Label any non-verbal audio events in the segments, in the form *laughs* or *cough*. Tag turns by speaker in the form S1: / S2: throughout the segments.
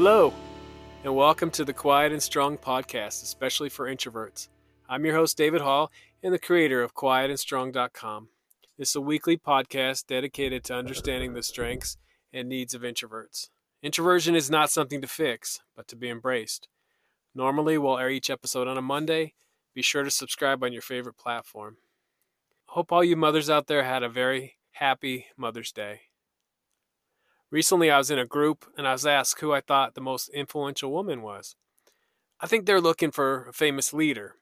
S1: Hello, and welcome to the Quiet and Strong podcast, especially for introverts. I'm your host, David Hall, and the creator of quietandstrong.com. It's a weekly podcast dedicated to understanding the strengths and needs of introverts. Introversion is not something to fix, but to be embraced. Normally, we'll air each episode on a Monday. Be sure to subscribe on your favorite platform. Hope all you mothers out there had a very happy Mother's Day. Recently, I was in a group and I was asked who I thought the most influential woman was. I think they're looking for a famous leader.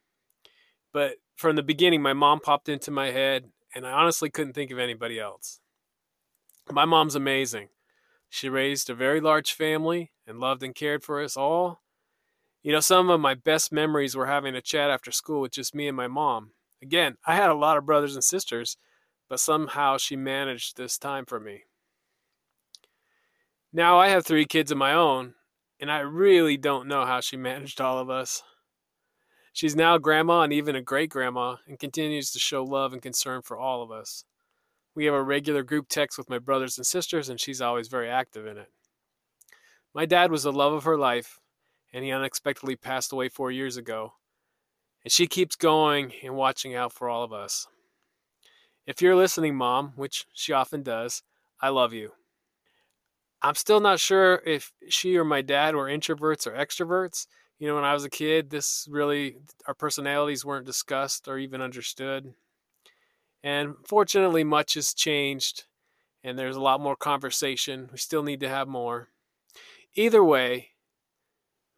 S1: But from the beginning, my mom popped into my head, and I honestly couldn't think of anybody else. My mom's amazing. She raised a very large family and loved and cared for us all. You know, some of my best memories were having a chat after school with just me and my mom. Again, I had a lot of brothers and sisters, but somehow she managed this time for me. Now I have three kids of my own, and I really don't know how she *laughs* managed all of us. She's now grandma and even a great grandma, and continues to show love and concern for all of us. We have a regular group text with my brothers and sisters, and she's always very active in it. My dad was the love of her life, and he unexpectedly passed away four years ago. And she keeps going and watching out for all of us. If you're listening, Mom, which she often does, I love you. I'm still not sure if she or my dad were introverts or extroverts. You know, when I was a kid, this really, our personalities weren't discussed or even understood. And fortunately, much has changed and there's a lot more conversation. We still need to have more. Either way,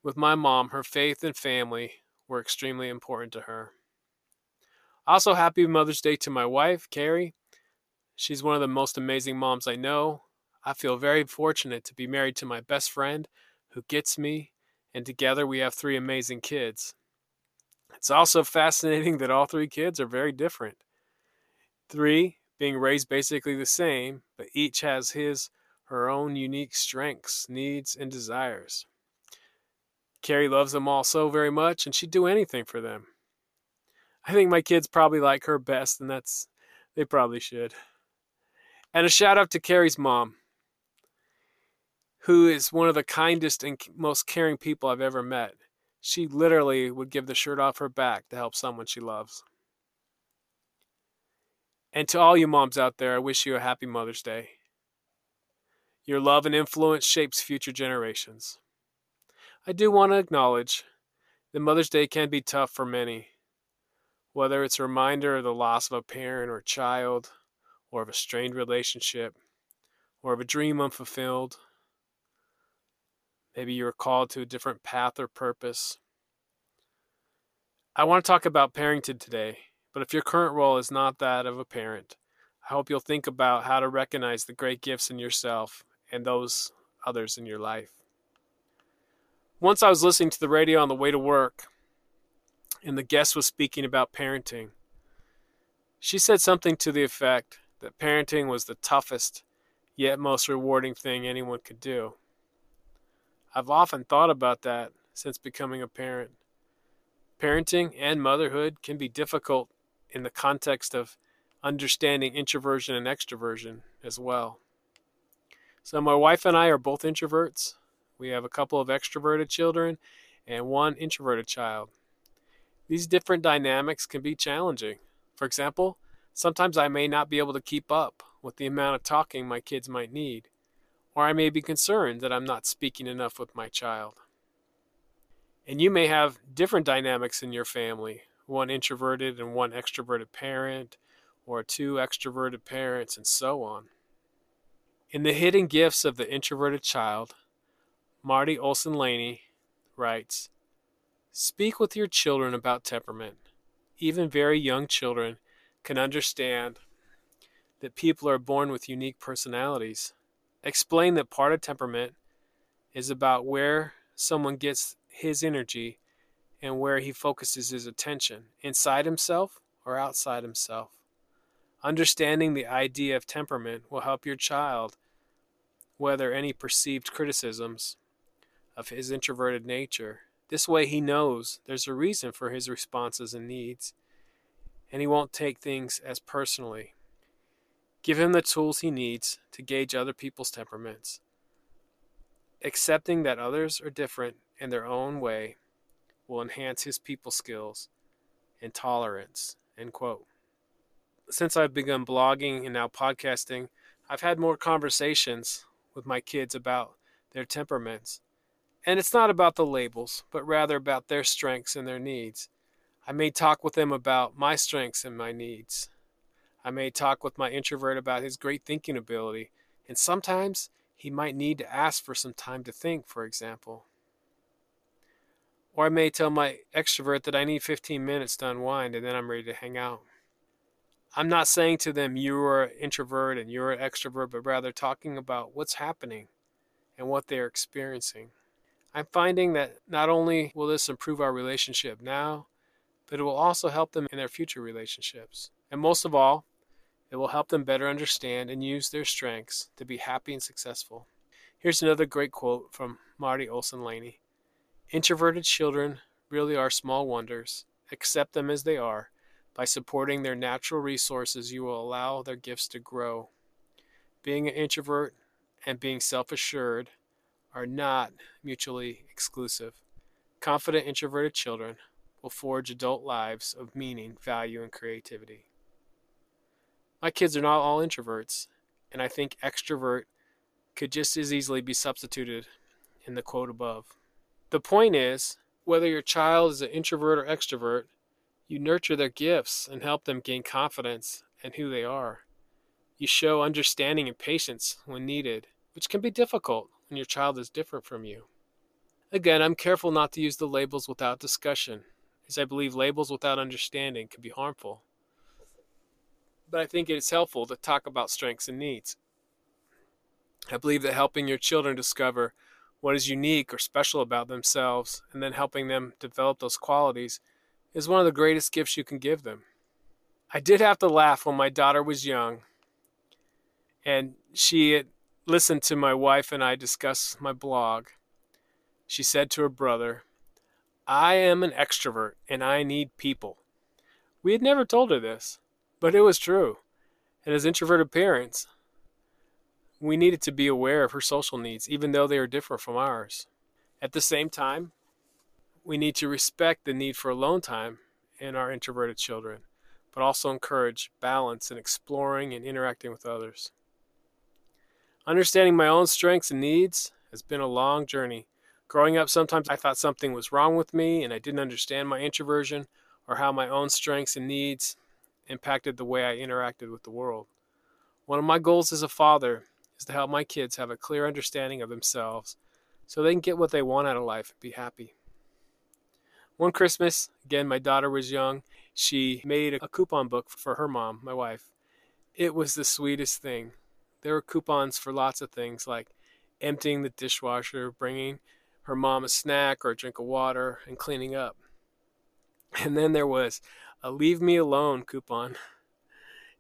S1: with my mom, her faith and family were extremely important to her. Also, happy Mother's Day to my wife, Carrie. She's one of the most amazing moms I know, I feel very fortunate to be married to my best friend who gets me, and together we have three amazing kids. It's also *laughs* fascinating that all three kids are very different. Three being raised basically the same, but each has his her own unique strengths, needs, and desires. Carrie loves them all so very much, and she'd do anything for them. I think my kids probably like her best, and that's they probably should. And a shout out to Carrie's mom who is one of the kindest and most caring people I've ever met. She literally would give the shirt off her back to help someone she loves. And to all you moms out there, I wish you a happy Mother's Day. Your love and influence shapes future generations. I do want to acknowledge that Mother's Day can be tough for many, whether it's a reminder of the loss of a parent or child, or of a strained relationship, or of a dream unfulfilled Maybe you were called to a different path or purpose. I want to talk about parenting today, but if your current role is not that of a parent, I hope you'll think about how to recognize the great gifts in yourself and those others in your life. Once I was listening to the radio on the way to work, and the guest was speaking about parenting. She said something to the effect that parenting was the toughest, yet most rewarding thing anyone could do. I've often thought about that since becoming a parent. Parenting and motherhood can be difficult in the context of understanding introversion and extroversion as well. So, my wife and I are both introverts. We have a couple of extroverted children and one introverted child. These different dynamics can be challenging. For example, sometimes I may not be able to keep up with the amount of talking my kids might need or I may be concerned that I'm not speaking enough with my child. And you may have different dynamics in your family one introverted and one extroverted parent, or two extroverted parents, and so on. In The Hidden Gifts of the Introverted Child, Marti Olsen Laney writes Speak with your children about temperament. Even very young children can understand that people are born with unique personalities explained that part of temperament is about where someone gets his energy and where he focuses his attention inside himself or outside himself. Understanding the idea of temperament will help your child weather any perceived criticisms of his introverted nature. This way, he knows there's a reason for his responses and needs, and he won't take things as personally. Give him the tools he needs to gauge other people's temperaments. Accepting that others are different in their own way will enhance his people skills and tolerance. End quote. Since I've begun blogging and now podcasting, I've had more conversations with my kids about their temperaments. And it's not about the labels, but rather about their strengths and their needs. I may talk with them about my strengths and my needs, I may talk with my introvert about his great thinking ability, and sometimes he might need to ask for some time to think, for example. Or I may tell my extrovert that I need 15 minutes to unwind and then I'm ready to hang out. I'm not saying to them, you are an introvert and you're an extrovert, but rather talking about what's happening and what they're experiencing. I'm finding that not only will this improve our relationship now, but it will also help them in their future relationships. And most of all, it will help them better understand and use their strengths to be happy and successful. Here's another great quote from Marti Olsen Laney Introverted children really are small wonders. Accept them as they are. By supporting their natural resources, you will allow their gifts to grow. Being an introvert and being self assured are not mutually exclusive. Confident introverted children will forge adult lives of meaning, value, and creativity my kids are not all introverts, and I think extrovert could just as easily be substituted in the quote above. The point is, whether your child is an introvert or extrovert, you nurture their gifts and help them gain confidence in who they are. You show understanding and patience when needed, which can be difficult when your child is different from you. Again, I'm careful not to use the labels without discussion, as I believe labels without understanding can be harmful but I think it is helpful to talk about strengths and needs. I believe that helping your children discover what is unique or special about themselves and then helping them develop those qualities is one of the greatest gifts you can give them. I did have to laugh when my daughter was young and she listened to my wife and I discuss my blog. She said to her brother, I am an extrovert and I need people. We had never told her this. But it was true. And as introverted parents, we needed to be aware of her social needs, even though they are different from ours. At the same time, we need to respect the need for alone time in our introverted children, but also encourage balance in exploring and interacting with others. Understanding my own strengths and needs has been a long journey. Growing up, sometimes I thought something was wrong with me and I didn't understand my introversion or how my own strengths and needs impacted the way I interacted with the world. One of my goals as a father is to help my kids have a clear understanding of themselves so they can get what they want out of life and be happy. One Christmas, again, my daughter was young. She made a coupon book for her mom, my wife. It was the sweetest thing. There were coupons for lots of things like emptying the dishwasher, bringing her mom a snack or a drink of water, and cleaning up. And then there was a leave me alone coupon.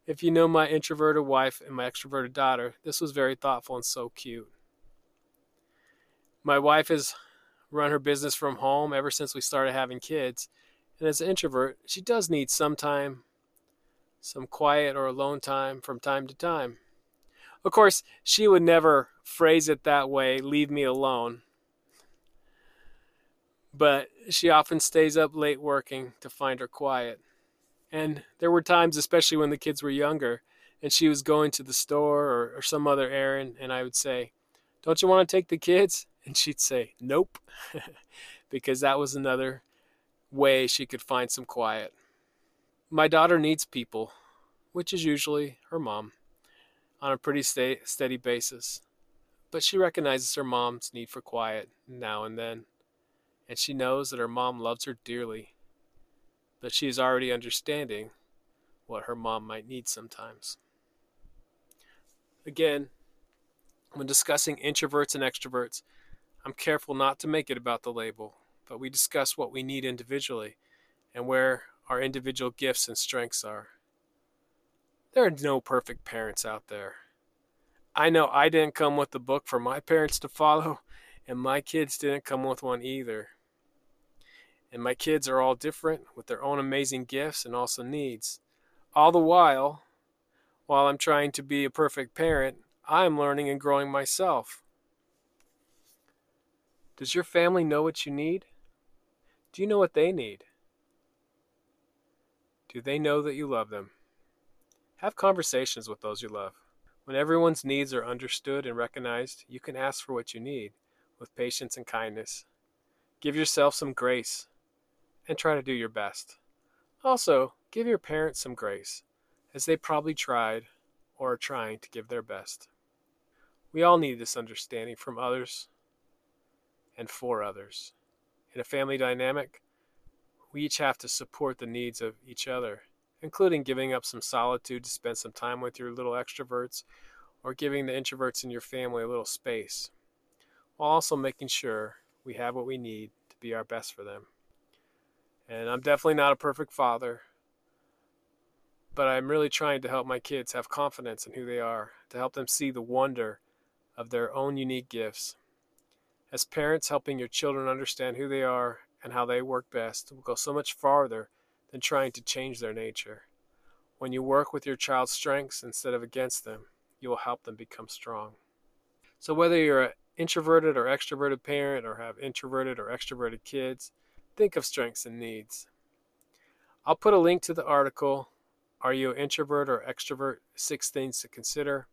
S1: If you know my introverted wife and my extroverted daughter, this was very thoughtful and so cute. My wife has run her business from home ever since we started having kids, and as an introvert, she does need some time, some quiet or alone time from time to time. Of course, she would never phrase it that way, leave me alone. But she often stays up late working to find her quiet. And there were times, especially when the kids were younger, and she was going to the store or, or some other errand, and I would say, Don't you want to take the kids? And she'd say, Nope, *laughs* because that was another way she could find some quiet. My daughter needs people, which is usually her mom, on a pretty sta- steady basis. But she recognizes her mom's need for quiet now and then, and she knows that her mom loves her dearly but she is already understanding what her mom might need sometimes. Again, when discussing introverts and extroverts, I'm careful not to make it about the label, but we discuss what we need individually and where our individual gifts and strengths are. There are no perfect parents out there. I know I didn't come with a book for my parents to follow, and my kids didn't come with one either and my kids are all different with their own amazing gifts and also needs. All the while, while I'm trying to be a perfect parent, I am learning and growing myself. Does your family know what you need? Do you know what they need? Do they know that you love them? Have conversations with those you love. When everyone's needs are understood and recognized, you can ask for what you need with patience and kindness. Give yourself some grace and try to do your best. Also, give your parents some grace, as they probably tried or are trying to give their best. We all need this understanding from others and for others. In a family dynamic, we each have to support the needs of each other, including giving up some solitude to spend some time with your little extroverts or giving the introverts in your family a little space, while also making sure we have what we need to be our best for them. And I'm definitely not a perfect father, but I'm really trying to help my kids have confidence in who they are, to help them see the wonder of their own unique gifts. As parents, helping your children understand who they are and how they work best will go so much farther than trying to change their nature. When you work with your child's strengths instead of against them, you will help them become strong. So, whether you're an introverted or extroverted parent, or have introverted or extroverted kids, Think of strengths and needs. I'll put a link to the article, Are You an Introvert or Extrovert? Six Things to Consider,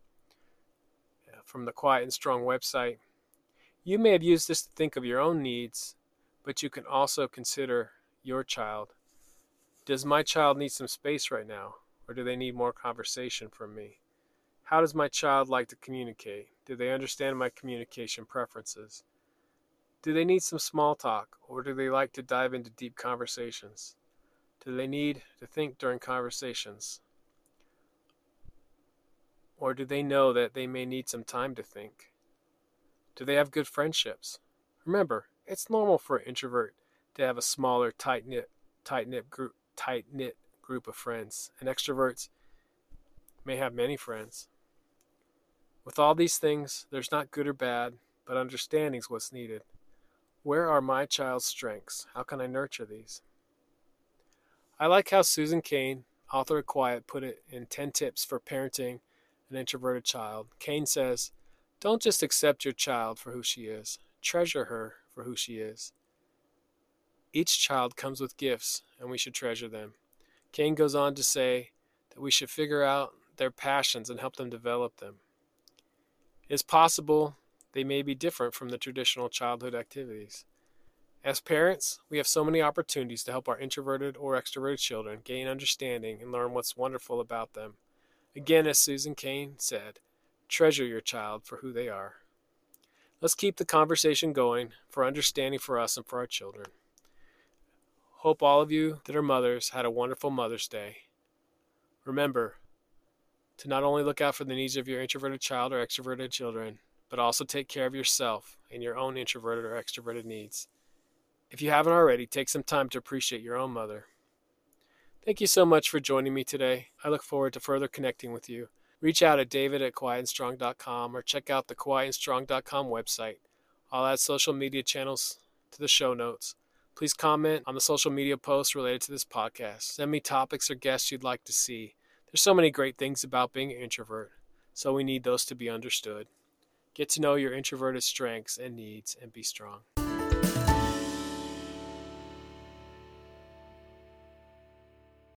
S1: uh, from the Quiet and Strong website. You may have used this to think of your own needs, but you can also consider your child. Does my child need some space right now, or do they need more conversation from me? How does my child like to communicate? Do they understand my communication preferences? Do they need some small talk, or do they like to dive into deep conversations? Do they need to think during conversations? Or do they know that they may need some time to think? Do they have good friendships? Remember, it's normal for an introvert to have a smaller, tight knit, tight knit group, tight knit group of friends, and extroverts may have many friends. With all these things, there's not good or bad, but understanding's what's needed. Where are my child's strengths? How can I nurture these? I like how Susan Cain, author of Quiet, put it in 10 Tips for Parenting an Introverted Child. Cain says, Don't just accept your child for who she is, treasure her for who she is. Each child comes with gifts, and we should treasure them. Cain goes on to say that we should figure out their passions and help them develop them. It's possible they may be different from the traditional childhood activities. As parents, we have so many opportunities to help our introverted or extroverted children gain understanding and learn what's wonderful about them. Again, as Susan Cain said, treasure your child for who they are. Let's keep the conversation going for understanding for us and for our children. Hope all of you that are mothers had a wonderful Mother's Day. Remember to not only look out for the needs of your introverted child or extroverted children, but also take care of yourself and your own introverted or extroverted needs. If you haven't already, take some time to appreciate your own mother. Thank you so much for joining me today. I look forward to further connecting with you. Reach out at david at quietandstrong.com or check out the quietandstrong.com website. I'll add social media channels to the show notes. Please comment on the social media posts related to this podcast. Send me topics or guests you'd like to see. There's so many great things about being an introvert, so we need those to be understood. Get to know your introverted strengths and needs and be strong.